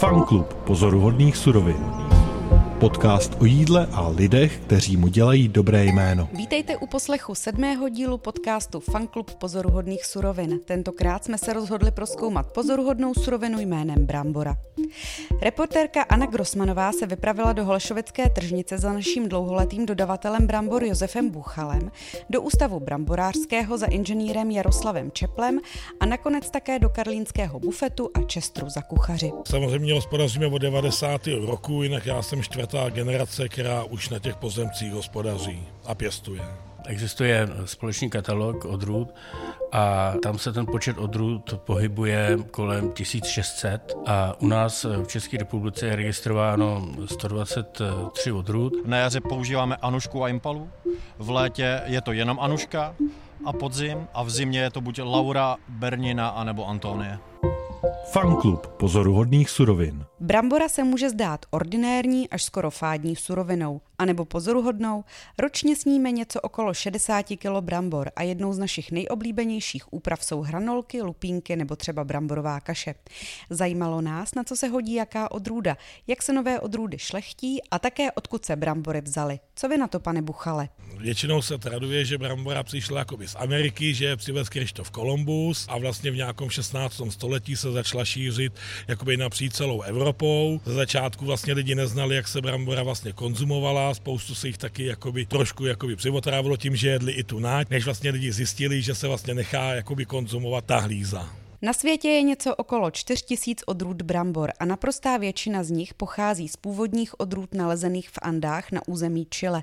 Fanklub pozoruhodných surovin. Podcast o jídle a lidech, kteří mu dělají dobré jméno. Vítejte u poslechu sedmého dílu podcastu Fanklub pozoruhodných surovin. Tentokrát jsme se rozhodli proskoumat pozoruhodnou surovinu jménem Brambora. Reportérka Anna Grossmanová se vypravila do Holešovické tržnice za naším dlouholetým dodavatelem brambor Josefem Buchalem, do ústavu bramborářského za inženýrem Jaroslavem Čeplem a nakonec také do karlínského bufetu a čestru za kuchaři. Samozřejmě hospodaříme od 90. roku, jinak já jsem čtvrtá generace, která už na těch pozemcích hospodaří a pěstuje. Existuje společný katalog odrůd a tam se ten počet odrůd pohybuje kolem 1600 a u nás v České republice je registrováno 123 odrůd. Na jaře používáme Anušku a Impalu, v létě je to jenom Anuška a podzim a v zimě je to buď Laura, Bernina anebo Antonie. Fanklub pozoruhodných surovin. Brambora se může zdát ordinérní až skoro fádní surovinou, anebo pozoruhodnou. Ročně sníme něco okolo 60 kg brambor a jednou z našich nejoblíbenějších úprav jsou hranolky, lupínky nebo třeba bramborová kaše. Zajímalo nás, na co se hodí jaká odrůda, jak se nové odrůdy šlechtí a také odkud se brambory vzaly. Co vy na to, pane Buchale? Většinou se traduje, že brambora přišla jakoby z Ameriky, že přivez Krištof Kolumbus a vlastně v nějakém 16. století se začala šířit jakoby napříč celou Evropou. Ze začátku vlastně lidi neznali, jak se brambora vlastně konzumovala, spoustu se jich taky jakoby trošku jakoby přivotrávilo tím, že jedli i tu náť, než vlastně lidi zjistili, že se vlastně nechá jakoby konzumovat ta hlíza. Na světě je něco okolo 4000 odrůd brambor a naprostá většina z nich pochází z původních odrůd nalezených v Andách na území Chile.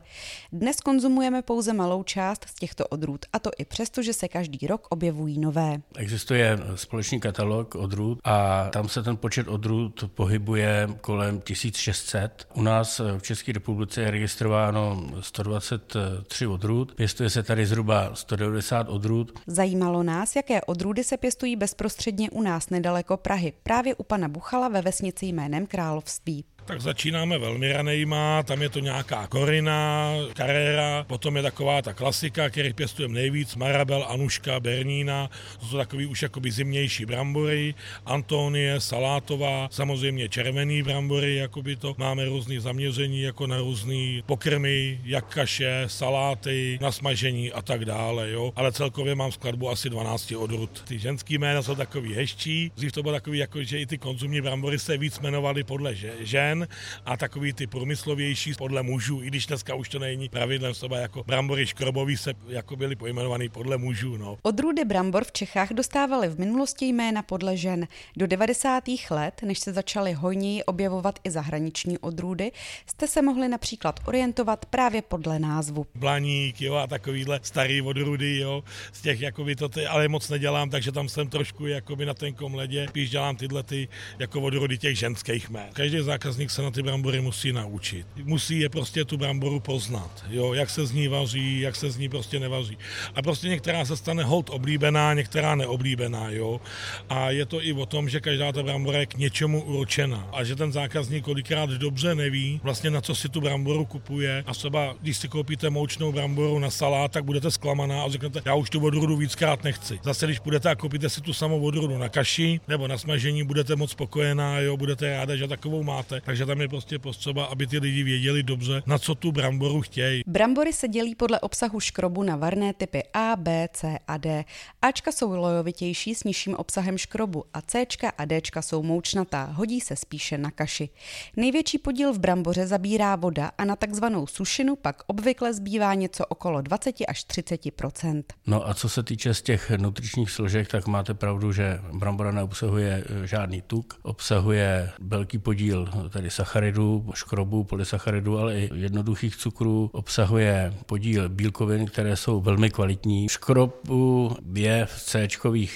Dnes konzumujeme pouze malou část z těchto odrůd, a to i přesto, že se každý rok objevují nové. Existuje společný katalog odrůd a tam se ten počet odrůd pohybuje kolem 1600. U nás v České republice je registrováno 123 odrůd, pěstuje se tady zhruba 190 odrůd. Zajímalo nás, jaké odrůdy se pěstují bezprostředně bezprostředně u nás nedaleko Prahy, právě u pana Buchala ve vesnici jménem Království. Tak začínáme velmi ranejma, tam je to nějaká Korina, Carrera, potom je taková ta klasika, kterých pěstujeme nejvíc, Marabel, Anuška, Bernína, to jsou takový už jakoby zimnější brambory, Antonie, Salátová, samozřejmě červený brambory, jakoby to máme různý zaměření jako na různý pokrmy, jak kaše, saláty, na smažení a tak dále, jo. Ale celkově mám skladbu asi 12 odrůd. Ty ženský jména jsou takový hezčí, dřív to bylo takový, jako, že i ty konzumní brambory se víc jmenovaly podle žen, žen a takový ty průmyslovější podle mužů, i když dneska už to není pravidlem, třeba jako brambory škrobový se jako byly pojmenovaný podle mužů. No. Odrůdy brambor v Čechách dostávaly v minulosti jména podle žen. Do 90. let, než se začaly hojněji objevovat i zahraniční odrůdy, jste se mohli například orientovat právě podle názvu. Blaník, jo, a takovýhle starý odrůdy, jo, z těch jakoby to ty, ale moc nedělám, takže tam jsem trošku jakoby na tenkom ledě, spíš dělám tyhle ty jako odrůdy těch ženských jmén. Každý zákazník člověk se na ty brambory musí naučit. Musí je prostě tu bramboru poznat, jo, jak se z ní vaří, jak se z ní prostě nevaří. A prostě některá se stane hold oblíbená, některá neoblíbená, jo. A je to i o tom, že každá ta brambora je k něčemu určená. A že ten zákazník kolikrát dobře neví, vlastně na co si tu bramboru kupuje. A třeba, když si koupíte moučnou bramboru na salát, tak budete zklamaná a řeknete, já už tu odrůdu víckrát nechci. Zase, když budete a koupíte si tu samou odrůdu na kaši nebo na smažení, budete moc spokojená, jo, budete ráda, že takovou máte. Takže tam je prostě potřeba, aby ty lidi věděli dobře, na co tu bramboru chtějí. Brambory se dělí podle obsahu škrobu na varné typy A, B, C a D. Ačka jsou lojovitější s nižším obsahem škrobu a C a D jsou moučnatá, hodí se spíše na kaši. Největší podíl v bramboře zabírá voda a na takzvanou sušinu pak obvykle zbývá něco okolo 20 až 30% No a co se týče z těch nutričních složek, tak máte pravdu, že brambora neobsahuje žádný tuk, obsahuje velký podíl tedy sacharidů, škrobů, polysacharidů, ale i jednoduchých cukrů. Obsahuje podíl bílkovin, které jsou velmi kvalitní. Škrobu je v C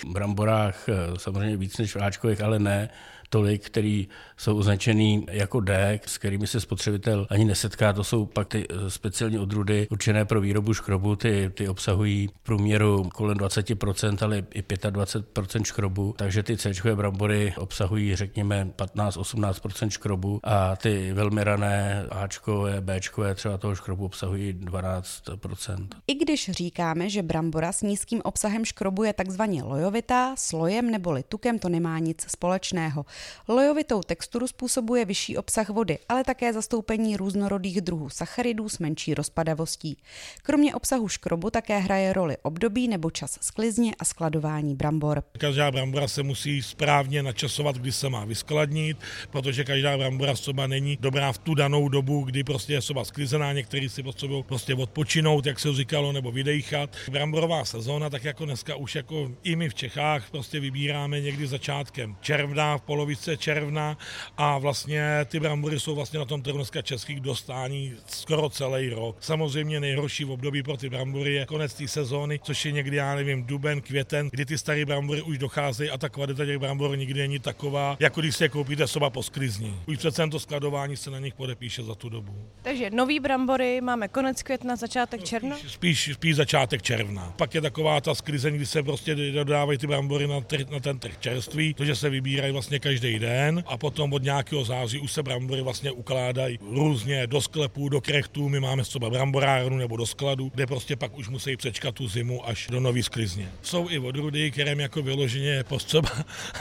bramborách eh, samozřejmě víc než v Ačkových, ale ne tolik, který jsou označený jako D, s kterými se spotřebitel ani nesetká. To jsou pak ty eh, speciální odrůdy určené pro výrobu škrobu. Ty, ty obsahují v průměru kolem 20%, ale i 25% škrobu. Takže ty C brambory obsahují, řekněme, 15-18% škrobu a ty velmi rané Ačkové, Bčkové třeba toho škrobu obsahují 12%. I když říkáme, že brambora s nízkým obsahem škrobu je takzvaně lojovitá, slojem nebo tukem to nemá nic společného. Lojovitou texturu způsobuje vyšší obsah vody, ale také zastoupení různorodých druhů sacharidů s menší rozpadavostí. Kromě obsahu škrobu také hraje roli období nebo čas sklizně a skladování brambor. Každá brambora se musí správně načasovat, kdy se má vyskladnit, protože každá brambora soba není dobrá v tu danou dobu, kdy prostě je soba sklizená, někteří si potřebují prostě odpočinout, jak se říkalo, nebo vydejchat. Bramborová sezóna, tak jako dneska už jako i my v Čechách prostě vybíráme někdy začátkem června, v polovice června a vlastně ty brambory jsou vlastně na tom trhu dneska českých dostání skoro celý rok. Samozřejmě nejhorší v období pro ty brambory je konec té sezóny, což je někdy, já nevím, duben, květen, kdy ty staré brambory už docházejí a ta kvalita těch brambor nikdy není taková, jako když si je koupíte soba po sklizni. Už přece to skladování se na nich podepíše za tu dobu. Takže nový brambory máme konec května, začátek června? Spíš, spíš, spíš začátek června. Pak je taková ta sklizeň, kdy se prostě dodávají ty brambory na, trh, na ten trh čerství, protože se vybírají vlastně každý den a potom od nějakého září už se brambory vlastně ukládají různě do sklepů, do krechtů. My máme třeba bramborárnu nebo do skladu, kde prostě pak už musí přečkat tu zimu až do nový sklizně. Jsou i odrudy, kterým jako vyloženě potřeba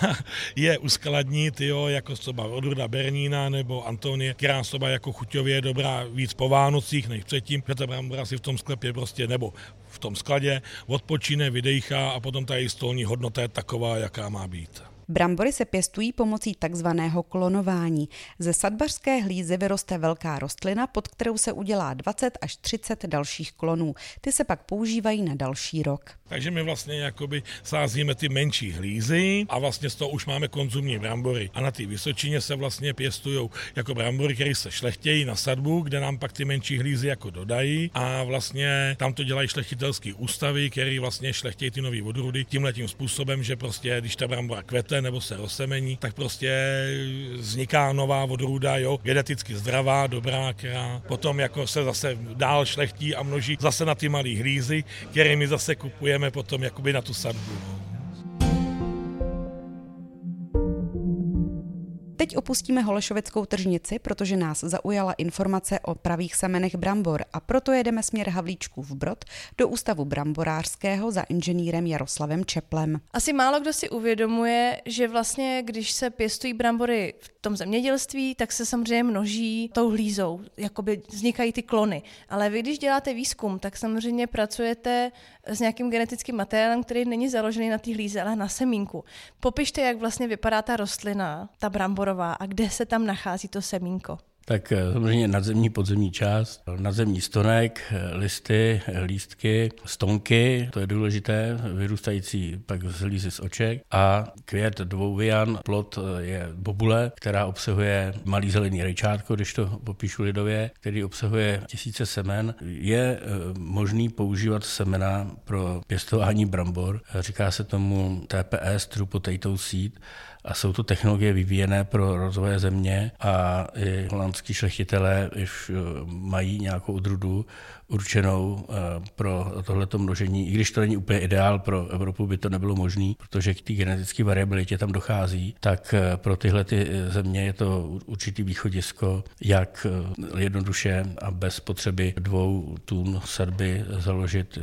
je uskladnit, jo, jako třeba odruda Bernína nebo Antonie, která soba jako chuťově je dobrá víc po Vánocích než předtím, že ta brambora si v tom sklepě prostě nebo v tom skladě odpočíne, vydejchá a potom ta její stolní hodnota je taková, jaká má být. Brambory se pěstují pomocí takzvaného klonování. Ze sadbařské hlízy vyroste velká rostlina, pod kterou se udělá 20 až 30 dalších klonů. Ty se pak používají na další rok. Takže my vlastně jakoby sázíme ty menší hlízy a vlastně z toho už máme konzumní brambory. A na té Vysočině se vlastně pěstují jako brambory, které se šlechtějí na sadbu, kde nám pak ty menší hlízy jako dodají a vlastně tam to dělají šlechtitelské ústavy, které vlastně šlechtějí ty nové odrůdy tímhle tím způsobem, že prostě když ta brambora kvete nebo se rozsemení, tak prostě vzniká nová odrůda, jo, geneticky zdravá, dobrá, která potom jako se zase dál šlechtí a množí zase na ty malé hlízy, které my zase kupujeme potom jakoby na tu sadbu. No. Teď opustíme Holešovickou tržnici, protože nás zaujala informace o pravých semenech brambor a proto jedeme směr Havlíčků v Brod do ústavu bramborářského za inženýrem Jaroslavem Čeplem. Asi málo kdo si uvědomuje, že vlastně, když se pěstují brambory v tom zemědělství, tak se samozřejmě množí tou hlízou, jakoby vznikají ty klony. Ale vy, když děláte výzkum, tak samozřejmě pracujete s nějakým genetickým materiálem, který není založený na té hlíze, ale na semínku. Popište, jak vlastně vypadá ta rostlina, ta bramborová a kde se tam nachází to semínko tak eh, samozřejmě nadzemní podzemní část, nadzemní stonek, eh, listy, eh, lístky, stonky, to je důležité, vyrůstající pak z hlízy z oček. A květ dvouvian, plot je bobule, která obsahuje malý zelený rejčátko, když to popíšu lidově, který obsahuje tisíce semen. Je možný používat semena pro pěstování brambor, říká se tomu TPS, True Potato Seed, a jsou to technologie vyvíjené pro rozvoje země a i holandský šlechtitelé už eh, mají nějakou odrudu určenou eh, pro tohleto množení. I když to není úplně ideál pro Evropu, by to nebylo možné, protože k té genetické variabilitě tam dochází, tak eh, pro tyhle ty země je to určitý východisko, jak jednoduše a bez potřeby dvou tun sadby založit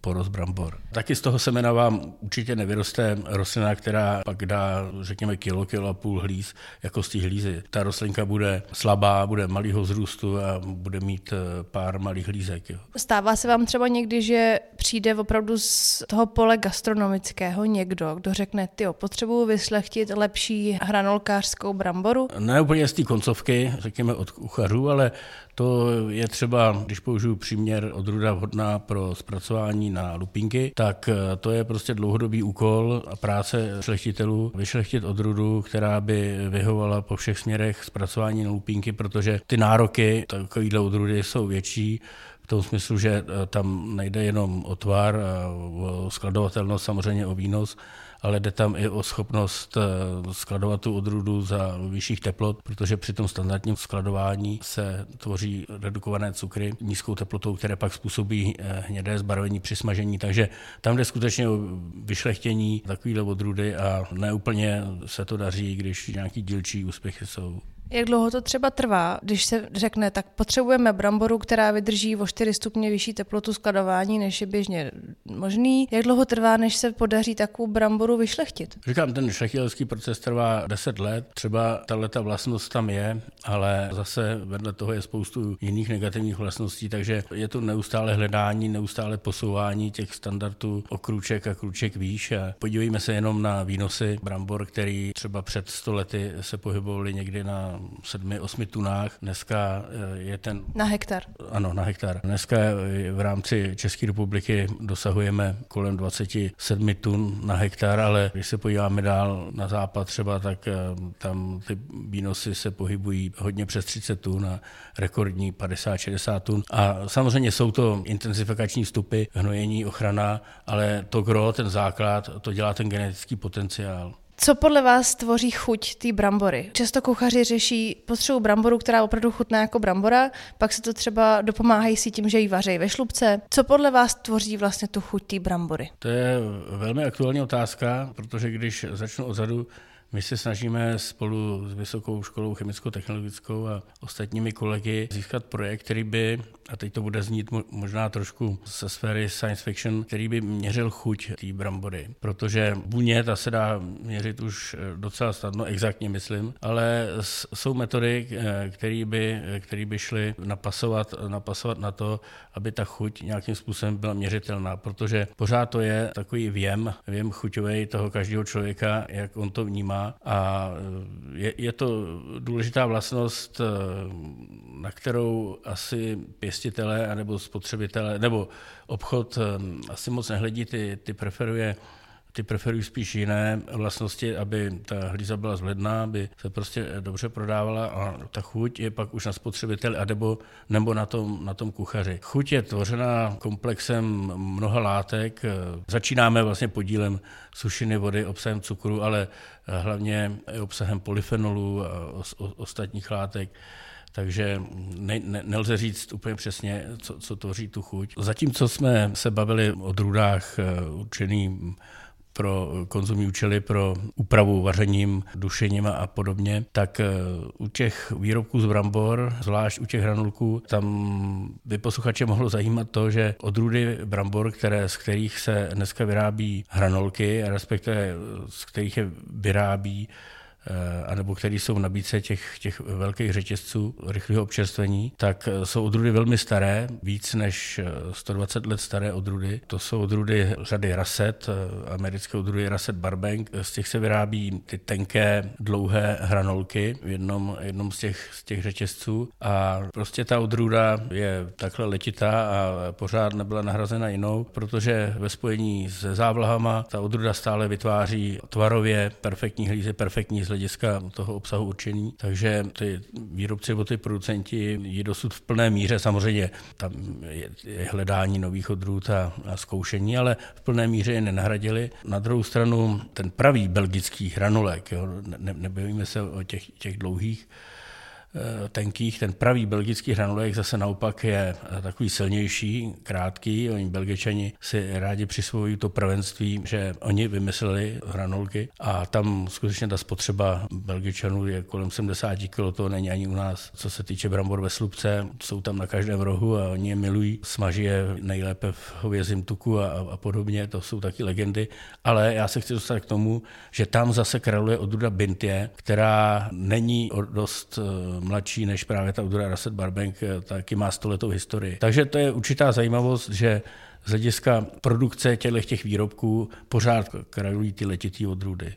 porost brambor. Taky z toho semena vám určitě nevyroste rostlina, která pak dá, řekněme, kilo, kilo a půl hlíz, jako z té hlízy. Ta rostlinka bude slabá, bude malého vzrůstu a bude mít eh, pár malých hlízek. Jo. Stává se vám třeba někdy, že přijde opravdu z toho pole gastronomického někdo, kdo řekne, ty potřebuji vyslechtit lepší hranolkářskou bramboru? Ne úplně z té koncovky, řekněme od kuchařů, ale to je třeba, když použiju příměr odruda vhodná pro zpracování na lupinky, tak eh, to je prostě dlouhodobý úkol a práce šlechtitelů vyšlechtit odrudu, která by vyhovala po všech směrech zpracování na lupinky, protože ty nároky takovýhle odrudy jsou větší, v tom smyslu, že eh, tam nejde jenom o tvar, o skladovatelnost, samozřejmě o výnos, ale jde tam i o schopnost eh, skladovat tu odrůdu za vyšších teplot, protože při tom standardním skladování se tvoří redukované cukry nízkou teplotou, které pak způsobí eh, hnědé zbarvení při smažení. Takže tam jde skutečně o vyšlechtění takovýhle odrůdy a neúplně se to daří, když nějaký dílčí úspěchy jsou. Jak dlouho to třeba trvá, když se řekne, tak potřebujeme bramboru, která vydrží o 4 stupně vyšší teplotu skladování, než je běžně možný. Jak dlouho trvá, než se podaří takovou bramboru vyšlechtit? Říkám, ten šlechtitelský proces trvá 10 let. Třeba tato vlastnost tam je, ale zase vedle toho je spoustu jiných negativních vlastností, takže je to neustále hledání, neustále posouvání těch standardů o krůček a krůček výš. Podívejme se jenom na výnosy brambor, který třeba před 100 lety se pohybovaly někdy na 7-8 tunách. Dneska eh, je ten... Na hektar. Ano, na hektar. Dneska v rámci České republiky dosahujeme kolem 27 tun na hektar, ale když se podíváme dál na západ třeba, tak eh, tam ty výnosy se pohybují hodně přes 30 tun a rekordní 50-60 tun. A samozřejmě jsou to intenzifikační vstupy, hnojení, ochrana, ale to gro, ten základ, to dělá ten genetický potenciál. Co podle vás tvoří chuť té brambory? Často kuchaři řeší potřebu bramboru, která opravdu chutná jako brambora, pak se to třeba dopomáhají si tím, že ji vaří ve šlubce. Co podle vás tvoří vlastně tu chuť té brambory? To je velmi aktuální otázka, protože když začnu odzadu, my se snažíme spolu s Vysokou školou chemicko-technologickou a ostatními kolegy získat projekt, který by, a teď to bude znít možná trošku ze sféry science fiction, který by měřil chuť té brambory. Protože vůně ta se dá měřit už eh, docela snadno, exaktně myslím, ale jsou metody, eh, které by, který by šly napasovat, napasovat na to, aby ta chuť nějakým způsobem byla měřitelná, protože pořád to je takový věm, věm chuťový toho každého člověka, jak on to vnímá a je, je to důležitá vlastnost, eh, na kterou asi pěstitelé anebo spotřebitelé nebo obchod eh, asi moc nehledí, ty, ty preferuje ty preferují spíš jiné vlastnosti, aby ta hlíza byla zhledná, aby se prostě dobře prodávala a ta chuť je pak už na spotřebiteli a nebo, nebo na, tom, na tom kuchaři. Chuť je tvořena komplexem mnoha látek. Začínáme vlastně podílem sušiny vody, obsahem cukru, ale hlavně obsahem polyfenolů a ostatních látek takže ne, ne, nelze říct úplně přesně, co, co tvoří tu chuť. Zatímco jsme se bavili o drůdách eh, určený pro konzumní účely, pro úpravu vařením, dušením a podobně, tak eh, u těch výrobků z brambor, zvlášť u těch hranulků, tam by posluchače mohlo zajímat to, že odrůdy brambor, které, z kterých se dneska vyrábí hranolky, respektive z kterých je vyrábí Eh, anebo který jsou v nabídce těch, těch velkých řetězců rychlého občerstvení, tak eh, jsou odrůdy velmi staré, víc než 120 eh, let staré odrůdy. To jsou odrůdy řady Raset, americké odrůdy Raset Barbank. Z těch se vyrábí ty tenké, dlouhé hranolky v jednom, jednom z, těch, z těch řetězců a prostě ta odrůda je takhle letitá a pořád nebyla nahrazena jinou, protože ve spojení se závlahama ta odrůda stále vytváří tvarově perfektní hlízy, perfektní hlediska toho obsahu určení. Takže ty výrobci nebo ty producenti ji dosud v plné míře, samozřejmě tam je, je hledání nových odrůd a, a zkoušení, ale v plné míře je nenahradili. Na druhou stranu ten pravý belgický hranulek, jo, ne, nebavíme se o těch, těch dlouhých, tenkých. Ten pravý belgický hranulek zase naopak je eh, takový silnější, krátký. Oni belgičani si rádi přisvojují to prvenství, že oni vymysleli hranolky a tam skutečně ta spotřeba belgičanů je kolem 70 kg, to není ani u nás. Co se týče brambor ve slupce, jsou tam na každém rohu a oni je milují. Smaží je nejlépe v hovězím tuku a, a podobně, to jsou taky legendy. Ale já se chci dostat k tomu, že tam zase králuje odruda Bintě, která není dost eh, mladší než právě ta Udora Rasset Barbank, eh, taky má stoletou historii. Takže to je určitá zajímavost, že z hlediska produkce těchto těch výrobků pořád krajují ty letitý odrůdy.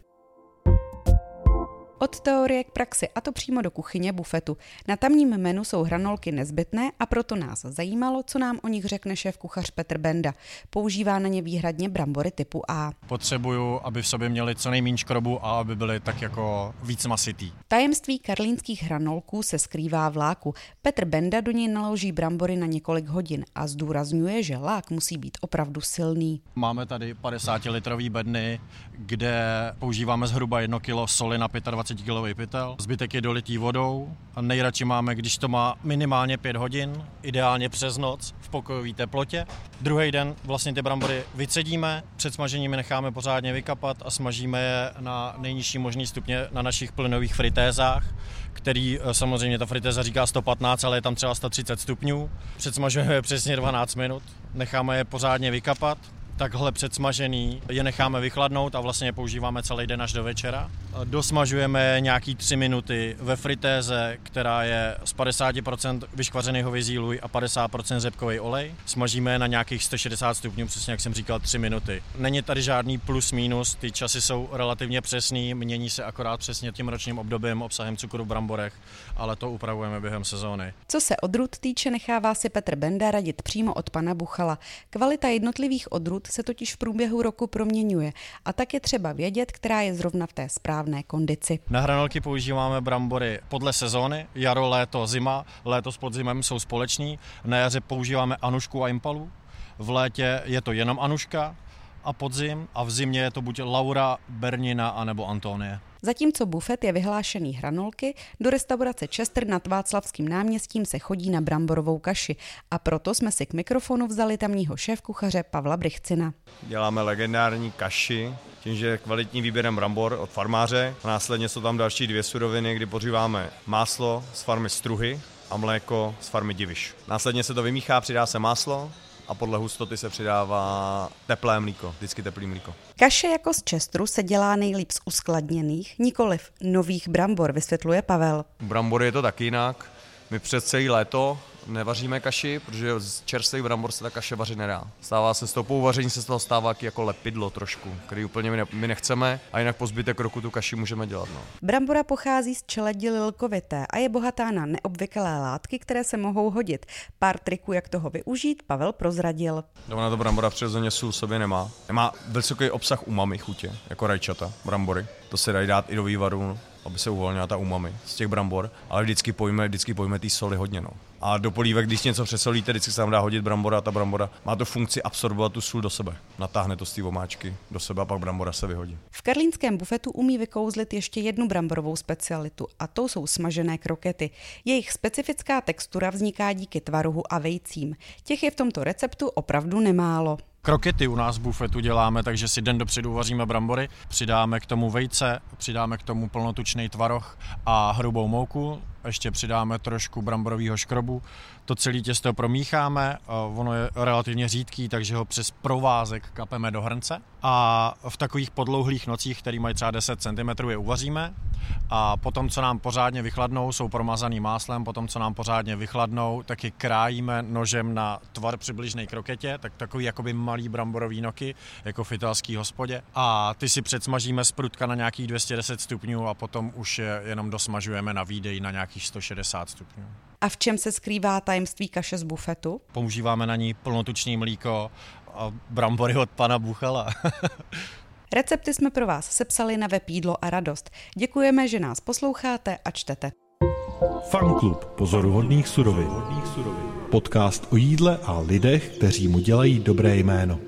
Od teorie k praxi, a to přímo do kuchyně bufetu. Na tamním menu jsou hranolky nezbytné a proto nás zajímalo, co nám o nich řekne šéf kuchař Petr Benda. Používá na ně výhradně brambory typu A. Potřebuju, aby v sobě měli co nejméně škrobu a aby byly tak jako víc masitý. Tajemství karlínských hranolků se skrývá v láku. Petr Benda do něj naloží brambory na několik hodin a zdůrazňuje, že lák musí být opravdu silný. Máme tady 50 litrový bedny, kde používáme zhruba 1 kg soli na 25 20 kg pytel, zbytek je dolitý vodou a nejradši máme, když to má minimálně 5 hodin, ideálně přes noc v pokojové teplotě. Druhý den vlastně ty brambory vycedíme, před smažením je necháme pořádně vykapat a smažíme je na nejnižší možný stupně na našich plynových fritézách, který eh, samozřejmě ta fritéza říká 115, ale je tam třeba 130 stupňů. Předsmažujeme přesně 12 minut, necháme je pořádně vykapat, takhle předsmažený je necháme vychladnout a vlastně je používáme celý den až do večera. Dosmažujeme nějaký 3 minuty ve fritéze, která je z 50% vyškvařený hovězí luj a 50% řepkový olej. Smažíme na nějakých 160 stupňů, přesně jak jsem říkal, 3 minuty. Není tady žádný plus minus, ty časy jsou relativně přesný, mění se akorát přesně tím ročním obdobím, obsahem cukru v bramborech, ale to upravujeme během sezóny. Co se odrůd týče, nechává si Petr Benda radit přímo od pana Buchala. Kvalita jednotlivých odrůd se totiž v průběhu roku proměňuje a tak je třeba vědět, která je zrovna v té správné kondici. Na hranolky používáme brambory podle sezóny, jaro, léto, zima, léto s podzimem jsou společní. Na jaře používáme anušku a impalu, v létě je to jenom anuška a podzim a v zimě je to buď Laura, Bernina anebo Antonie. Zatímco bufet je vyhlášený hranolky, do restaurace Chester nad Václavským náměstím se chodí na bramborovou kaši a proto jsme si k mikrofonu vzali tamního šéf-kuchaře Pavla Brichcina. Děláme legendární kaši, tím, že kvalitní výběrem brambor od farmáře. A následně jsou tam další dvě suroviny, kdy poříváme máslo z farmy Struhy a mléko z farmy Diviš. Následně se to vymíchá, přidá se máslo, a podle hustoty se přidává teplé mlíko, vždycky teplý mlíko. Kaše jako z čestru se dělá nejlíp z uskladněných, nikoliv nových brambor, vysvětluje Pavel. U brambory je to taky jinak. My přes celé léto nevaříme kaši, protože z čerstvých brambor se ta kaše vařit nedá. Stává se s tou pouvaření, se z toho stává jako lepidlo trošku, který úplně my, ne, my nechceme a jinak po zbytek roku tu kaši můžeme dělat. No. Brambora pochází z čeledi lilkovité a je bohatá na neobvyklé látky, které se mohou hodit. Pár triků, jak toho využít, Pavel prozradil. Ona to brambora přirozeně sůl sobě nemá. Nemá vysoký obsah umami chutě, jako rajčata, brambory. To se dají dát i do vývaru, aby se uvolnila ta umami z těch brambor, ale vždycky pojme, vždycky pojme ty soli hodně. No. A do polívek, když něco přesolíte, vždycky se tam dá hodit brambora a ta brambora má to funkci absorbovat tu sůl do sebe. Natáhne to z té omáčky do sebe a pak brambora se vyhodí. V karlínském bufetu umí vykouzlit ještě jednu bramborovou specialitu a to jsou smažené krokety. Jejich specifická textura vzniká díky tvarohu a vejcím. Těch je v tomto receptu opravdu nemálo. Krokety u nás v bufetu děláme, takže si den dopředu vaříme brambory, přidáme k tomu vejce, přidáme k tomu plnotučný tvaroh a hrubou mouku, ještě přidáme trošku bramborového škrobu, to celé těsto promícháme, ono je relativně řídký, takže ho přes provázek kapeme do hrnce. A v takových podlouhlých nocích, které mají třeba 10 cm, je uvaříme. A potom, co nám pořádně vychladnou, jsou promazaný máslem, potom, co nám pořádně vychladnou, tak je krájíme nožem na tvar přibližné kroketě, tak takový jakoby malý bramborový noky, jako v italský hospodě. A ty si předsmažíme z prutka na nějakých 210 stupňů a potom už je jenom dosmažujeme na výdej na nějakých 160 stupňů. A v čem se skrývá tajemství kaše z bufetu? Používáme na ní plnotučný mlíko a brambory od pana Buchala. Recepty jsme pro vás sepsali na web Jídlo a radost. Děkujeme, že nás posloucháte a čtete. Fanklub pozoruhodných surovin. Podcast o jídle a lidech, kteří mu dělají dobré jméno.